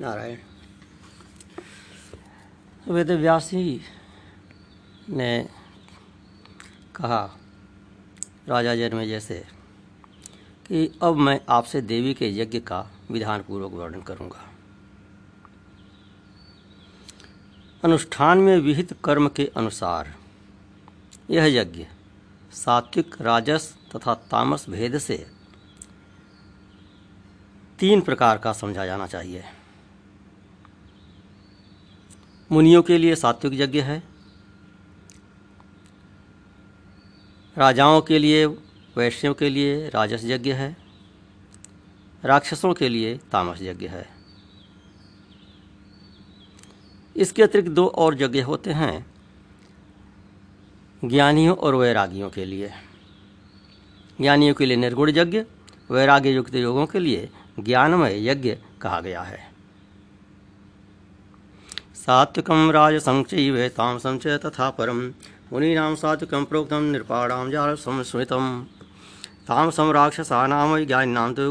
नारायण। वेद व्यासी ने कहा, राजा जन्मे जैसे, कि अब मैं आपसे देवी के यज्ञ का विधान पूर्वक वर्णन करूँगा। अनुष्ठान में विहित कर्म के अनुसार, यह यज्ञ सात्विक, राजस तथा तामस भेद से तीन प्रकार का समझा जाना चाहिए। मुनियों के लिए सात्विक यज्ञ है। राजाओं के लिए, वैश्यों के लिए राजस यज्ञ है। राक्षसों के लिए तामस यज्ञ है। इसके अतिरिक्त दो और यज्ञ होते हैं, ज्ञानियों और वैरागियों के लिए। ज्ञानियों के लिए निर्गुण यज्ञ, वैराग्य युक्त योगों के लिए ज्ञानमय यज्ञ कहा गया है। सात्विकम राज संचैव तामसं च तथा परम मुनीनां सात्विकं प्रोक्तं नृपाणां जाल संस्मृतं तामसं राक्षसानां ज्ञानिनां तु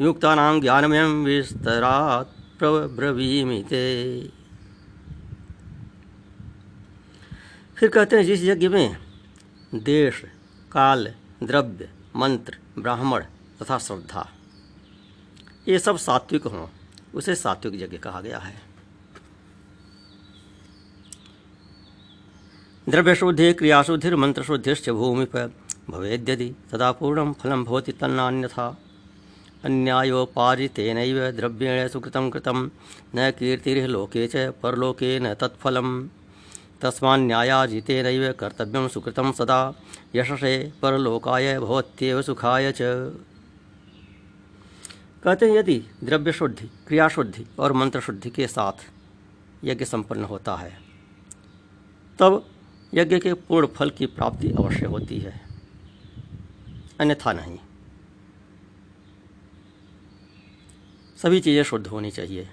युक्तानां ज्ञानमयं विस्तरात् प्रब्रवीमि ते फिर कहते हैं जिस यज्ञ में देश, काल, द्रव्य, मंत्र, ब्राह्मण तथा श्रद्धा, ये सब सात्विक हों, उसे सात्विक यज्ञ कहा गया है। द्रव्य शुद्धि क्रियाशुद्धिर भूमि पर भवेद्यदि तदा पूर्ण फलम भवति तन्नान्यथा। अन्यायोपार्जितेन द्रव्येण सुकृतं कृतं, न कीर्तिर्लोके च परलोके न तत्फलम् तस्मान्यायाजितेनैव कर्तव्यं सुकृतं सदा, यशसे परलोकाय भवत्येव सुखाय च। कहते हैं, यदि द्रव्य शुद्धि क्रिया शुद्धि और मंत्र शुद्धि के साथ यज्ञ संपन्न होता है, तब यज्ञ के पूर्ण फल की प्राप्ति अवश्य होती है। अन्यथा नहीं। सभी चीज़ें शुद्ध होनी चाहिए।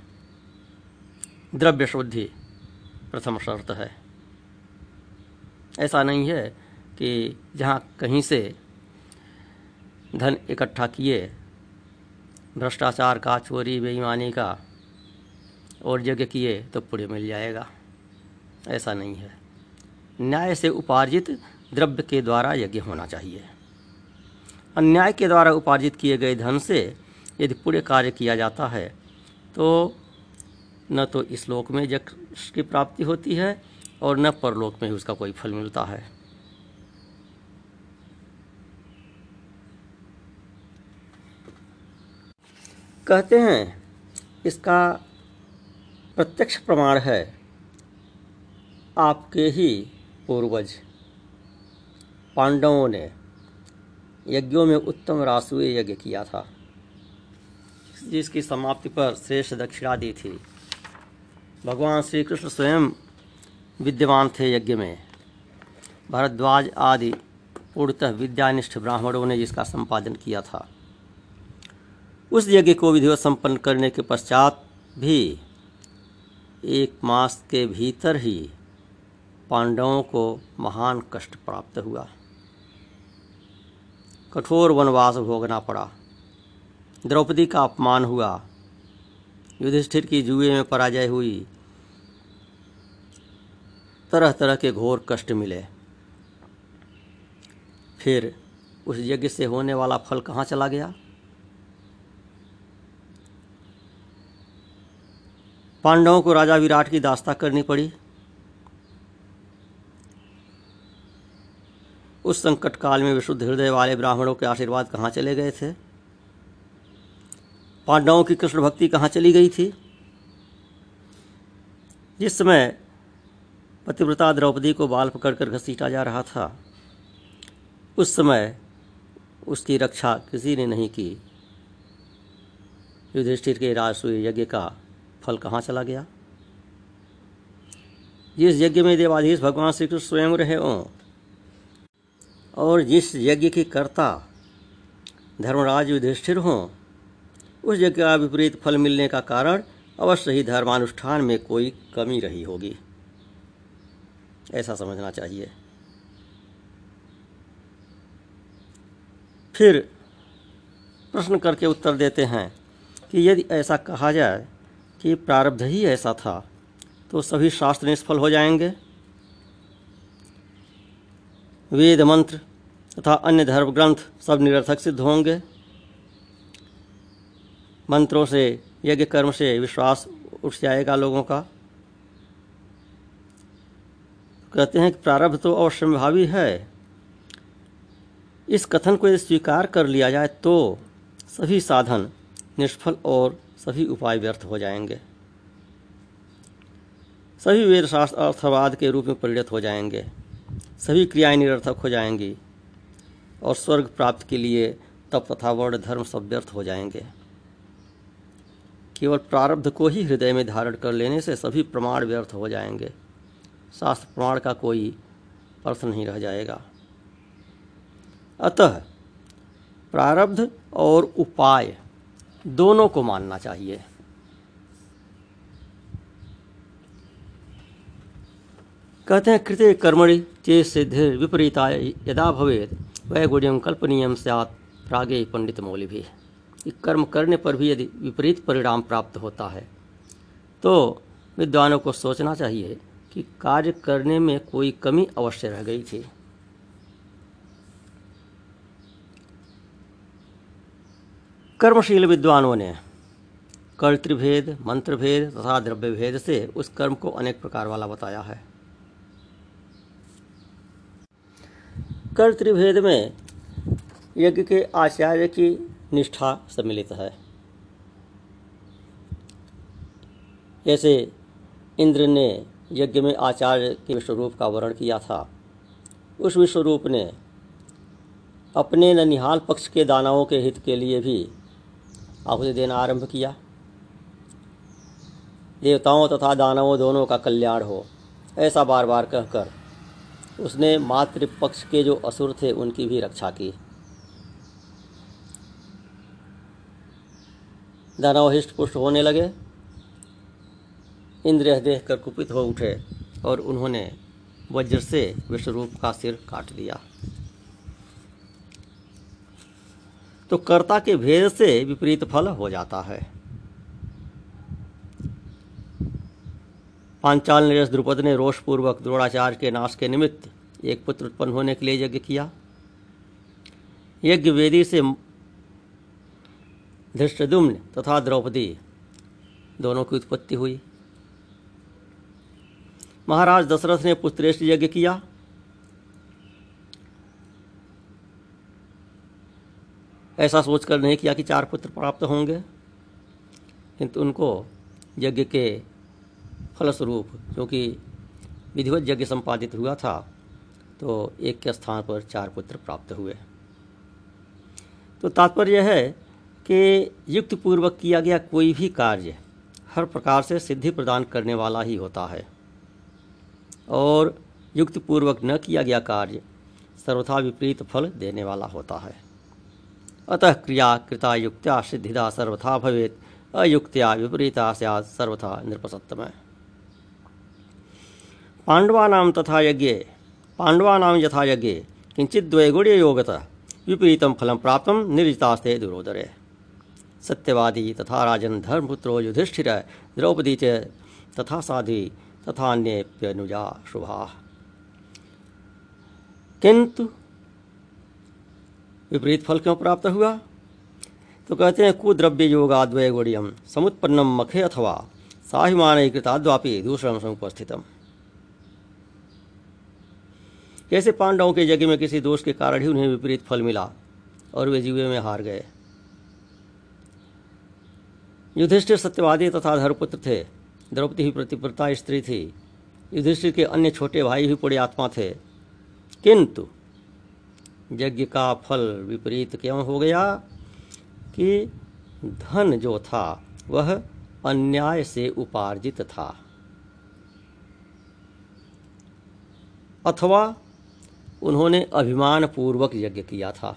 द्रव्य शुद्धि प्रथम शर्त है। ऐसा नहीं है कि जहाँ कहीं से धन इकट्ठा किए, भ्रष्टाचार का, चोरी, बेईमानी का और यज्ञ किए तो पुण्य मिल जाएगा। ऐसा नहीं है। न्याय से उपार्जित द्रव्य के द्वारा यज्ञ होना चाहिए। अन्याय के द्वारा उपार्जित किए गए धन से यदि पूरे कार्य किया जाता है तो न तो इस लोक में यज्ञ की प्राप्ति होती है और न परलोक में उसका कोई फल मिलता है। कहते हैं, इसका प्रत्यक्ष प्रमाण है, आपके ही पूर्वज। पांडवों ने यज्ञों में उत्तम रासुए यज्ञ किया था। जिसकी समाप्ति पर श्रेष्ठ दक्षिणा दी थी। भगवान श्री कृष्ण स्वयं विद्यमान थे यज्ञ में। भरद्वाज आदि पूर्णतः विद्यानिष्ठ ब्राह्मणों ने जिसका संपादन किया था। उस यज्ञ को विधिवत संपन्न करने के पश्चात भी एक मास के भीतर ही पांडवों को महान कष्ट प्राप्त हुआ। कठोर वनवास भोगना पड़ा। द्रौपदी का अपमान हुआ। युधिष्ठिर की जुए में पराजय हुई। तरह तरह के घोर कष्ट मिले। फिर उस यज्ञ से होने वाला फल कहाँ चला गया? पांडवों को राजा विराट की दास्ता करनी पड़ी। उस संकट काल में विशुद्ध हृदय वाले ब्राह्मणों के आशीर्वाद कहाँ चले गए थे? पांडवों की कृष्ण भक्ति कहाँ चली गई थी? जिस समय पतिव्रता द्रौपदी को बाल पकड़कर घसीटा जा रहा था, उस समय उसकी रक्षा किसी ने नहीं की। युधिष्ठिर के राजसूय यज्ञ का फल कहाँ चला गया? जिस यज्ञ में देवाधीश भगवान श्री कृष्ण स्वयं रहे हों और जिस यज्ञ के कर्ता धर्मराज युधिष्ठिर हों, उस यज्ञ का विपरीत फल मिलने का कारण अवश्य ही धर्मानुष्ठान में कोई कमी रही होगी। ऐसा समझना चाहिए। फिर प्रश्न करके उत्तर देते हैं कि यदि ऐसा कहा जाए कि प्रारब्ध ही ऐसा था तो सभी शास्त्र निष्फल हो जाएँगे। वेद मंत्र तथा अन्य धर्म ग्रंथ सब निरर्थक सिद्ध होंगे। मंत्रों से, यज्ञ कर्म से विश्वास उठ जाएगा लोगों का। कहते हैं कि प्रारब्ध तो अवश्यभावी है। इस कथन को यदि स्वीकार कर लिया जाए तो सभी साधन निष्फल और सभी उपाय व्यर्थ हो जाएँगे। सभी वेद शास्त्र अर्थवाद के रूप में परिणत हो जाएँगे। सभी क्रियाएँ निरर्थक हो जाएँगी और स्वर्ग प्राप्त के लिए तप तथा वर्ण धर्म सब व्यर्थ हो जाएँगे। केवल प्रारब्ध को ही हृदय में धारण कर लेने से सभी प्रमाण व्यर्थ हो जाएँगे। शास्त्र प्रमाण का कोई अर्थ नहीं रह जाएगा। अतः प्रारब्ध और उपाय दोनों को मानना चाहिए। कहते हैं कृत्य कर्मणि चे सिद्ध विपरीता यदा भवेद वैगुण्यम कल्पनीय सैत प्रागे पंडित मौली भी कर्म करने पर भी यदि विपरीत परिणाम प्राप्त होता है तो विद्वानों को सोचना चाहिए कि कार्य करने में कोई कमी अवश्य रह गई थी। कर्मशील विद्वानों ने कर्तृभेद, मंत्रभेद तथा द्रव्य भेद से उस कर्म को अनेक प्रकार वाला बताया है। कर्तृभेद में यज्ञ के आचार्य की निष्ठा सम्मिलित है। जैसे इंद्र ने यज्ञ में आचार्य के विश्वरूप का वर्ण किया था। उस विश्वरूप ने अपने ननिहाल पक्ष के दानवों के हित के लिए भी आहुति देना आरंभ किया। देवताओं तथा दानवों दोनों का कल्याण हो, ऐसा बार बार कहकर उसने मातृ पक्ष के जो असुर थे, उनकी भी रक्षा की। दानव हिष्ट पुष्ट होने लगे। इंद्र देख कर कुपित हो उठे और उन्होंने वज्र से विश्वरूप का सिर काट दिया तो कर्ता के भेद से विपरीत फल हो जाता है। पांचाल नरेश द्रुपद ने रोषपूर्वक द्रोणाचार्य के नाश के निमित्त एक पुत्र उत्पन्न होने के लिए यज्ञ किया। यज्ञ वेदी से धृष्टदुम्न तथा द्रौपदी दोनों की उत्पत्ति हुई। महाराज दशरथ ने पुत्रेष्ट यज्ञ किया। ऐसा सोचकर नहीं किया कि चार पुत्र प्राप्त होंगे, किंतु उनको यज्ञ के फलस्वरूप, क्योंकि विधिवत यज्ञ संपादित हुआ था तो एक के स्थान पर चार पुत्र प्राप्त हुए तो तात्पर्य यह है कि युक्त पूर्वक किया गया कोई भी कार्य हर प्रकार से सिद्धि प्रदान करने वाला ही होता है। और युक्त पूर्वक न किया गया कार्य सर्वथा विपरीत फल देने वाला होता है। अतः क्रिया, कृता, युक्त्या, सिद्धिदा सर्वथा भवेत, अयुक्त्या, विपरीता सर्वथा नृपसत्तम पांडवानाम तथा यज्ञ। पांडवानाम यथा यज्ञ। किंचित द्वैगुण्य योगतः। विपरीतम फलम प्राप्त निर्जितास्ते दुरोदरे। सत्यवादी तथा राजन धर्मपुत्रो युधिष्ठिर द्रौपदी च तथा साधी तथा अन्यप्यनुजा शुभा। किंतु विपरीत फल क्यों प्राप्त हुआ? तो कहते हैं, कुद्रव्य योगाद्वय गुड़ियम समुत्पन्नम मखे अथवा साहिमान कृताद्वापि दूसरा समुपस्थितम। कैसे पांडवों के यज्ञ में किसी दोष के कारण ही उन्हें विपरीत फल मिला और वे जीवे में हार गए। युधिष्ठिर सत्यवादी तथा धर्मपुत्र थे। द्रौपदी ही प्रतिप्रता स्त्री थी। युधिष्ठिर के अन्य छोटे भाई भी पुणे आत्मा थे। किंतु यज्ञ का फल विपरीत क्यों हो गया कि धन जो था, वह अन्याय से उपार्जित था। अथवा उन्होंने अभिमान पूर्वक यज्ञ किया था।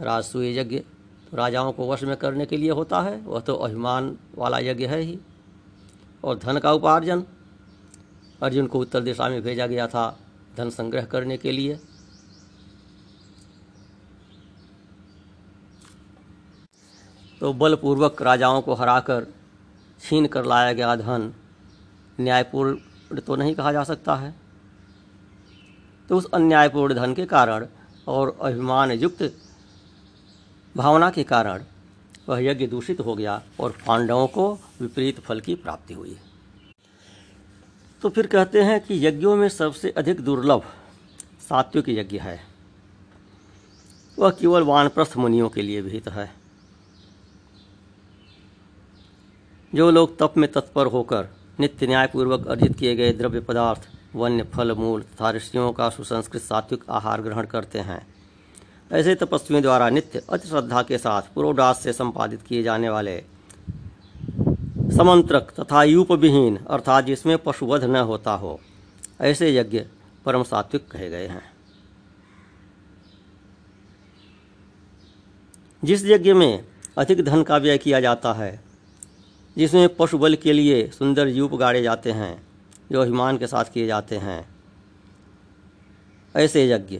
राजसूय यज्ञ तो राजाओं को वश में करने के लिए होता है, वह तो अभिमान वाला यज्ञ है ही। और धन का उपार्जन, अर्जुन को उत्तर दिशा में भेजा गया था धन संग्रह करने के लिए। तो बलपूर्वक राजाओं को हराकर छीन कर लाया गया धन न्यायपूर्ण तो नहीं कहा जा सकता है। तो उस अन्यायपूर्ण धन के कारण और अभिमान युक्त भावना के कारण वह यज्ञ दूषित हो गया और पांडवों को विपरीत फल की प्राप्ति हुई। तो फिर कहते हैं कि यज्ञों में सबसे अधिक दुर्लभ सात्विक यज्ञ है। वह केवल वानप्रस्थ मुनियों के लिए विहित है। जो लोग तप में तत्पर होकर नित्य न्यायपूर्वक अर्जित किए गए द्रव्य पदार्थ वन्य फल मूल तथा ऋषियों का सुसंस्कृत सात्विक आहार ग्रहण करते हैं। ऐसे तपस्वियों द्वारा नित्य अति श्रद्धा के साथ पुरोडास से संपादित किए जाने वाले समंत्रक तथा यूप विहीन अर्थात जिसमें पशुवध न होता हो, ऐसे यज्ञ परम सात्विक कहे गए हैं। जिस यज्ञ में अधिक धन का व्यय किया जाता है, जिसमें पशु बल के लिए सुंदर यूप गाड़े जाते हैं जो अभिमान के साथ किए जाते हैं। ऐसे यज्ञ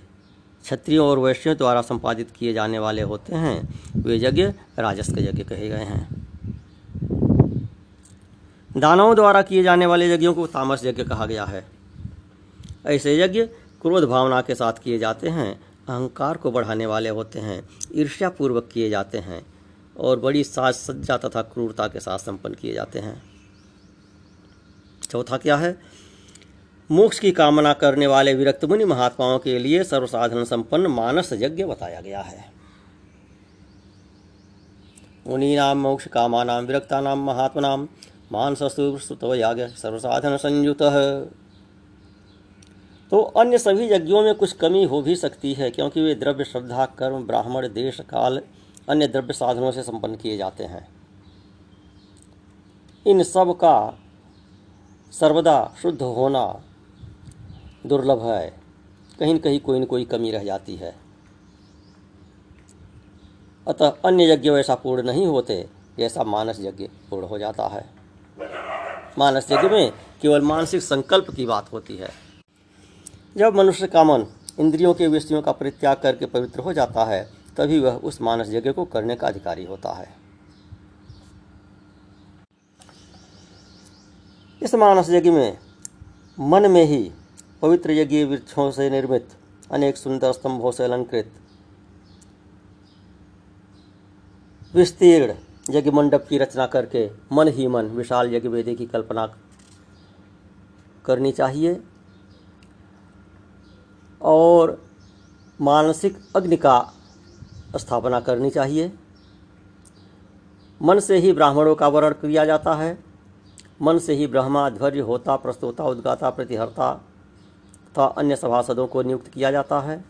क्षत्रियों और वैश्यों द्वारा संपादित किए जाने वाले होते हैं। वे यज्ञ राजस्व यज्ञ कहे गए हैं। दानवों द्वारा किए जाने वाले यज्ञों को तामस यज्ञ कहा गया है। ऐसे यज्ञ क्रोध भावना के साथ किए जाते हैं। अहंकार को बढ़ाने वाले होते हैं। ईर्ष्यापूर्वक किए जाते हैं और बड़ी साज सज्जा तथा क्रूरता के साथ संपन्न किए जाते हैं। चौथा क्या है? मोक्ष की कामना करने वाले विरक्त मुनि महात्माओं के लिए सर्वसाधन संपन्न मानस यज्ञ बताया गया है। मुनि नाम मोक्ष, कामा नाम विरक्ता नाम महात्मा नाम, मानसस्तु याग सर्वसाधन संयुत। तो अन्य सभी यज्ञों में कुछ कमी हो भी सकती है, क्योंकि वे द्रव्य श्रद्धा, कर्म, ब्राह्मण, देश, काल, अन्य द्रव्य साधनों से संपन्न किए जाते हैं। इन सब का सर्वदा शुद्ध होना दुर्लभ है। कहीं न कहीं कोई न कोई कमी रह जाती है। अतः अन्य यज्ञ वैसा पूर्ण नहीं होते, जैसा मानस यज्ञ पूर्ण हो जाता है। मानस यज्ञ में केवल मानसिक संकल्प की बात होती है। जब मनुष्य का मन इंद्रियों के विषयों का परित्याग करके पवित्र हो जाता है, तभी वह उस मानस यज्ञ को करने का अधिकारी होता है। इस मानस यज्ञ में मन में ही पवित्र यज्ञ वृक्षों से निर्मित अनेक सुंदर स्तंभों से अलंकृत विस्तीर्ण यज्ञ मंडप की रचना करके मन ही मन विशाल यज्ञ वेदी की कल्पना करनी चाहिए और मानसिक अग्नि का स्थापना करनी चाहिए। मन से ही ब्राह्मणों का वर्ण किया जाता है। मन से ही ब्रह्मा ध्वर्य होता, प्रस्तोता, उद्गाता, प्रतिहर्ता तथा अन्य सभासदों को नियुक्त किया जाता है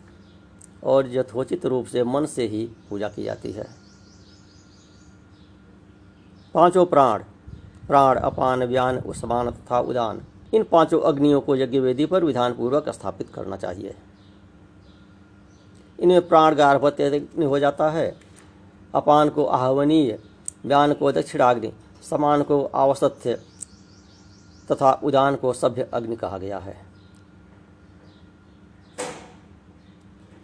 और यथोचित रूप से मन से ही पूजा की जाती है। पाँचों प्राण प्राण, अपान, व्यान, उस्मान तथा उदान, इन पाँचों अग्नियों को यज्ञ वेदी पर विधान पूर्वक स्थापित करना चाहिए। इनमें प्राण गार्भत्य हो जाता है। अपान को आहवनीय, व्यान को दक्षिणाग्नि, समान को आवसत्य तथा उदान को सभ्य अग्नि कहा गया है।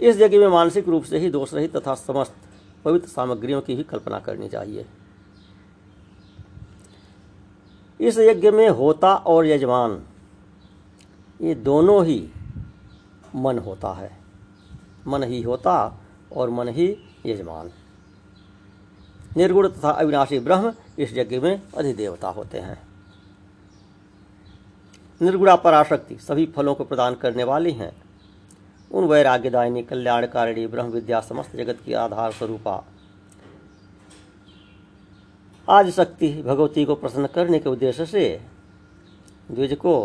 इस यज्ञ में मानसिक रूप से ही दोष रहित तथा समस्त पवित्र सामग्रियों की भी कल्पना करनी चाहिए। इस यज्ञ में होता और यजमान, ये दोनों ही मन होता है। मन ही होता और मन ही यजमान। निर्गुण तथा अविनाशी ब्रह्म इस यज्ञ में अधिदेवता होते हैं। निर्गुणा पराशक्ति सभी फलों को प्रदान करने वाली हैं। उन वैराग्यदायिनी कल्याणकारिणी ब्रह्म विद्या समस्त जगत की आधार स्वरूपा। आज शक्ति भगवती को प्रसन्न करने के उद्देश्य से द्विज को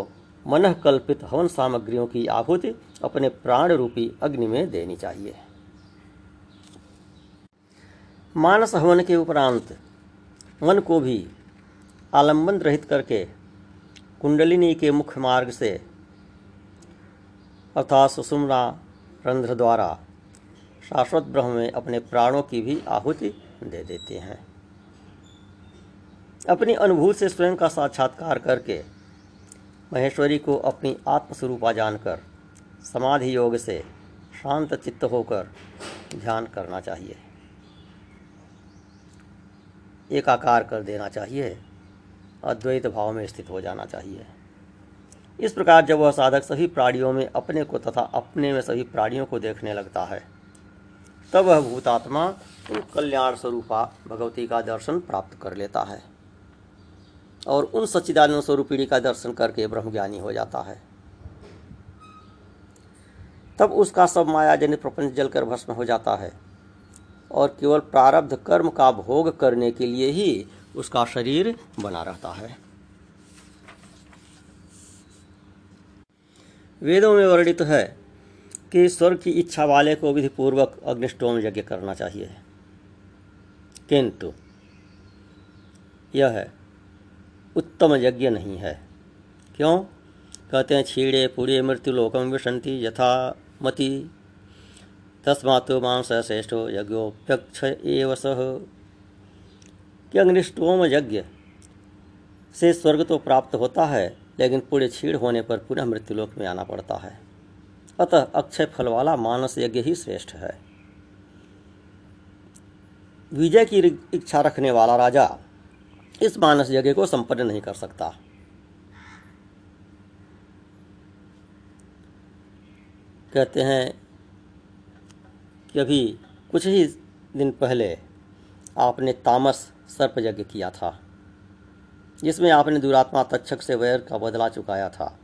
मन कल्पित हवन सामग्रियों की आहुति अपने प्राण रूपी अग्नि में देनी चाहिए। मानस हवन के उपरांत मन को भी आलंबन रहित करके कुंडलिनी के मुख्य मार्ग से, अर्थात सुषुम्ना रंध्र द्वारा शाश्वत ब्रह्म में अपने प्राणों की भी आहुति दे देते हैं। अपनी अनुभूति से स्वयं का साक्षात्कार करके महेश्वरी को अपनी आत्मस्वरूपा जानकर, समाधि योग से शांत चित्त होकर ध्यान करना चाहिए। एकाकार कर देना चाहिए। अद्वैत भाव में स्थित हो जाना चाहिए। इस प्रकार जब वह साधक सभी प्राणियों में अपने को तथा अपने में सभी प्राणियों को देखने लगता है, तब वह भूतात्मा उन कल्याण स्वरूपा भगवती का दर्शन प्राप्त कर लेता है और उन सच्चिदानंद स्वरूपिणी का दर्शन करके ब्रह्मज्ञानी हो जाता है। तब उसका सब माया जनित प्रपंच जलकर भस्म हो जाता है और केवल प्रारब्ध कर्म का भोग करने के लिए ही उसका शरीर बना रहता है। वेदों में वर्णित है कि स्वर्ग की इच्छा वाले को विधिपूर्वक अग्निष्टोम यज्ञ करना चाहिए। किंतु यह उत्तम यज्ञ नहीं है। क्यों? कहते हैं, छीड़े पूरे मृत्यु लोकम विशंति, यथा मति, तस्मात् मांस श्रेष्ठो यज्ञोप्यक्ष एव सह कि अग्निष्टोम यज्ञ से स्वर्ग तो प्राप्त होता है, लेकिन पूरे छीड़ होने पर पुनः मृत्युलोक में आना पड़ता है। अतः अक्षय फल वाला मानस यज्ञ ही श्रेष्ठ है। विजय की इच्छा रखने वाला राजा इस मानस यज्ञ को संपन्न नहीं कर सकता। कहते हैं कि अभी कुछ ही दिन पहले आपने तामस सर्प यज्ञ किया था, जिसमें आपने दुरात्मा तक्षक से वैर का बदला चुकाया था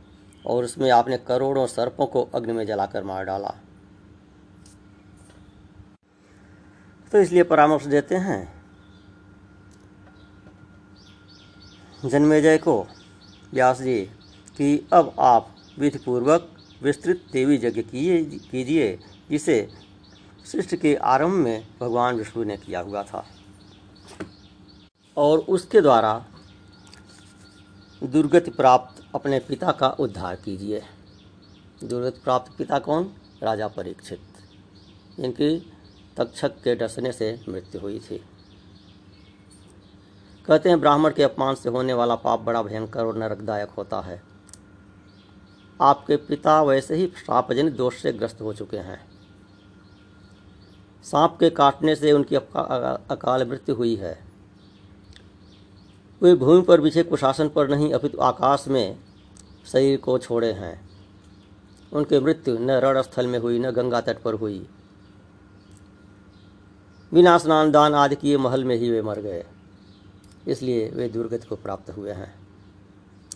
और उसमें आपने करोड़ों सर्पों को अग्नि में जलाकर मार डाला। तो इसलिए परामर्श देते हैं, जन्मेजय को व्यास जी, कि अब आप विधिपूर्वक विस्तृत देवी यज्ञ कीजिए, जिसे सृष्टि के आरंभ में भगवान विष्णु ने किया हुआ था। और उसके द्वारा दुर्गति प्राप्त अपने पिता का उद्धार कीजिए। दुर्गति प्राप्त पिता कौन? राजा परीक्षित, जिनकी तक्षक के डसने से मृत्यु हुई थी। कहते हैं, ब्राह्मण के अपमान से होने वाला पाप बड़ा भयंकर और नरकदायक होता है। आपके पिता वैसे ही श्रापजनित दोष से ग्रस्त हो चुके हैं। सांप के काटने से उनकी अकाल मृत्यु हुई है। वे भूमि पर बिछे कुशासन पर नहीं, अपितु आकाश में शरीर को छोड़े हैं। उनकी मृत्यु न रण स्थल में हुई, न गंगा तट पर हुई। बिना स्नान दान आदि किए महल में ही वे मर गए। इसलिए वे दुर्गति को प्राप्त हुए हैं।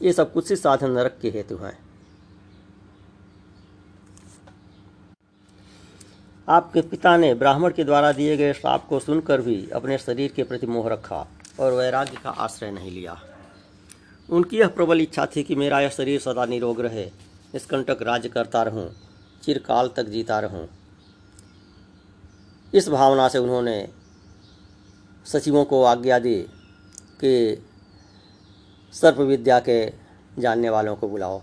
ये सब कुछ ही साधन नरक के हेतु हैं। आपके पिता ने ब्राह्मण के द्वारा दिए गए श्राप को सुनकर भी अपने शरीर के प्रति मोह रखा। और वैराग्य का आश्रय नहीं लिया। उनकी यह प्रबल इच्छा थी कि मेरा यह शरीर सदा निरोग रहे, निष्कंटक राज्य करता रहूँ, चिरकाल तक जीता रहूँ। इस भावना से उन्होंने सचिवों को आज्ञा दी कि सर्प विद्या के जानने वालों को बुलाओ।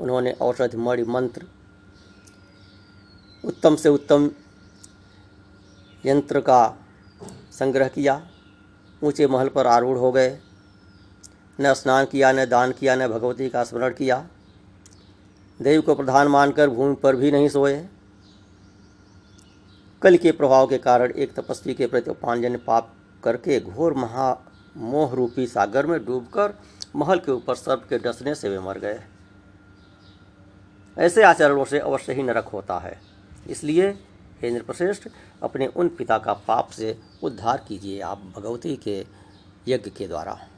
उन्होंने औषधि मणि मंत्र, उत्तम से उत्तम यंत्र का संग्रह किया। ऊँचे महल पर आरूढ़ हो गए। न स्नान किया, न दान किया, न भगवती का स्मरण किया। देव को प्रधान मानकर भूमि पर भी नहीं सोए। कल के प्रभाव के कारण एक तपस्वी के प्रति उपांजन पाप करके घोर महा मोह रूपी सागर में डूबकर महल के ऊपर सर्प के डसने से वे मर गए। ऐसे आचरणों से अवश्य ही नरक होता है। इसलिए हे इंद्रप्रश्रेष्ठ अपने उन पिता का पाप से उद्धार कीजिए आप भगवती के यज्ञ के द्वारा।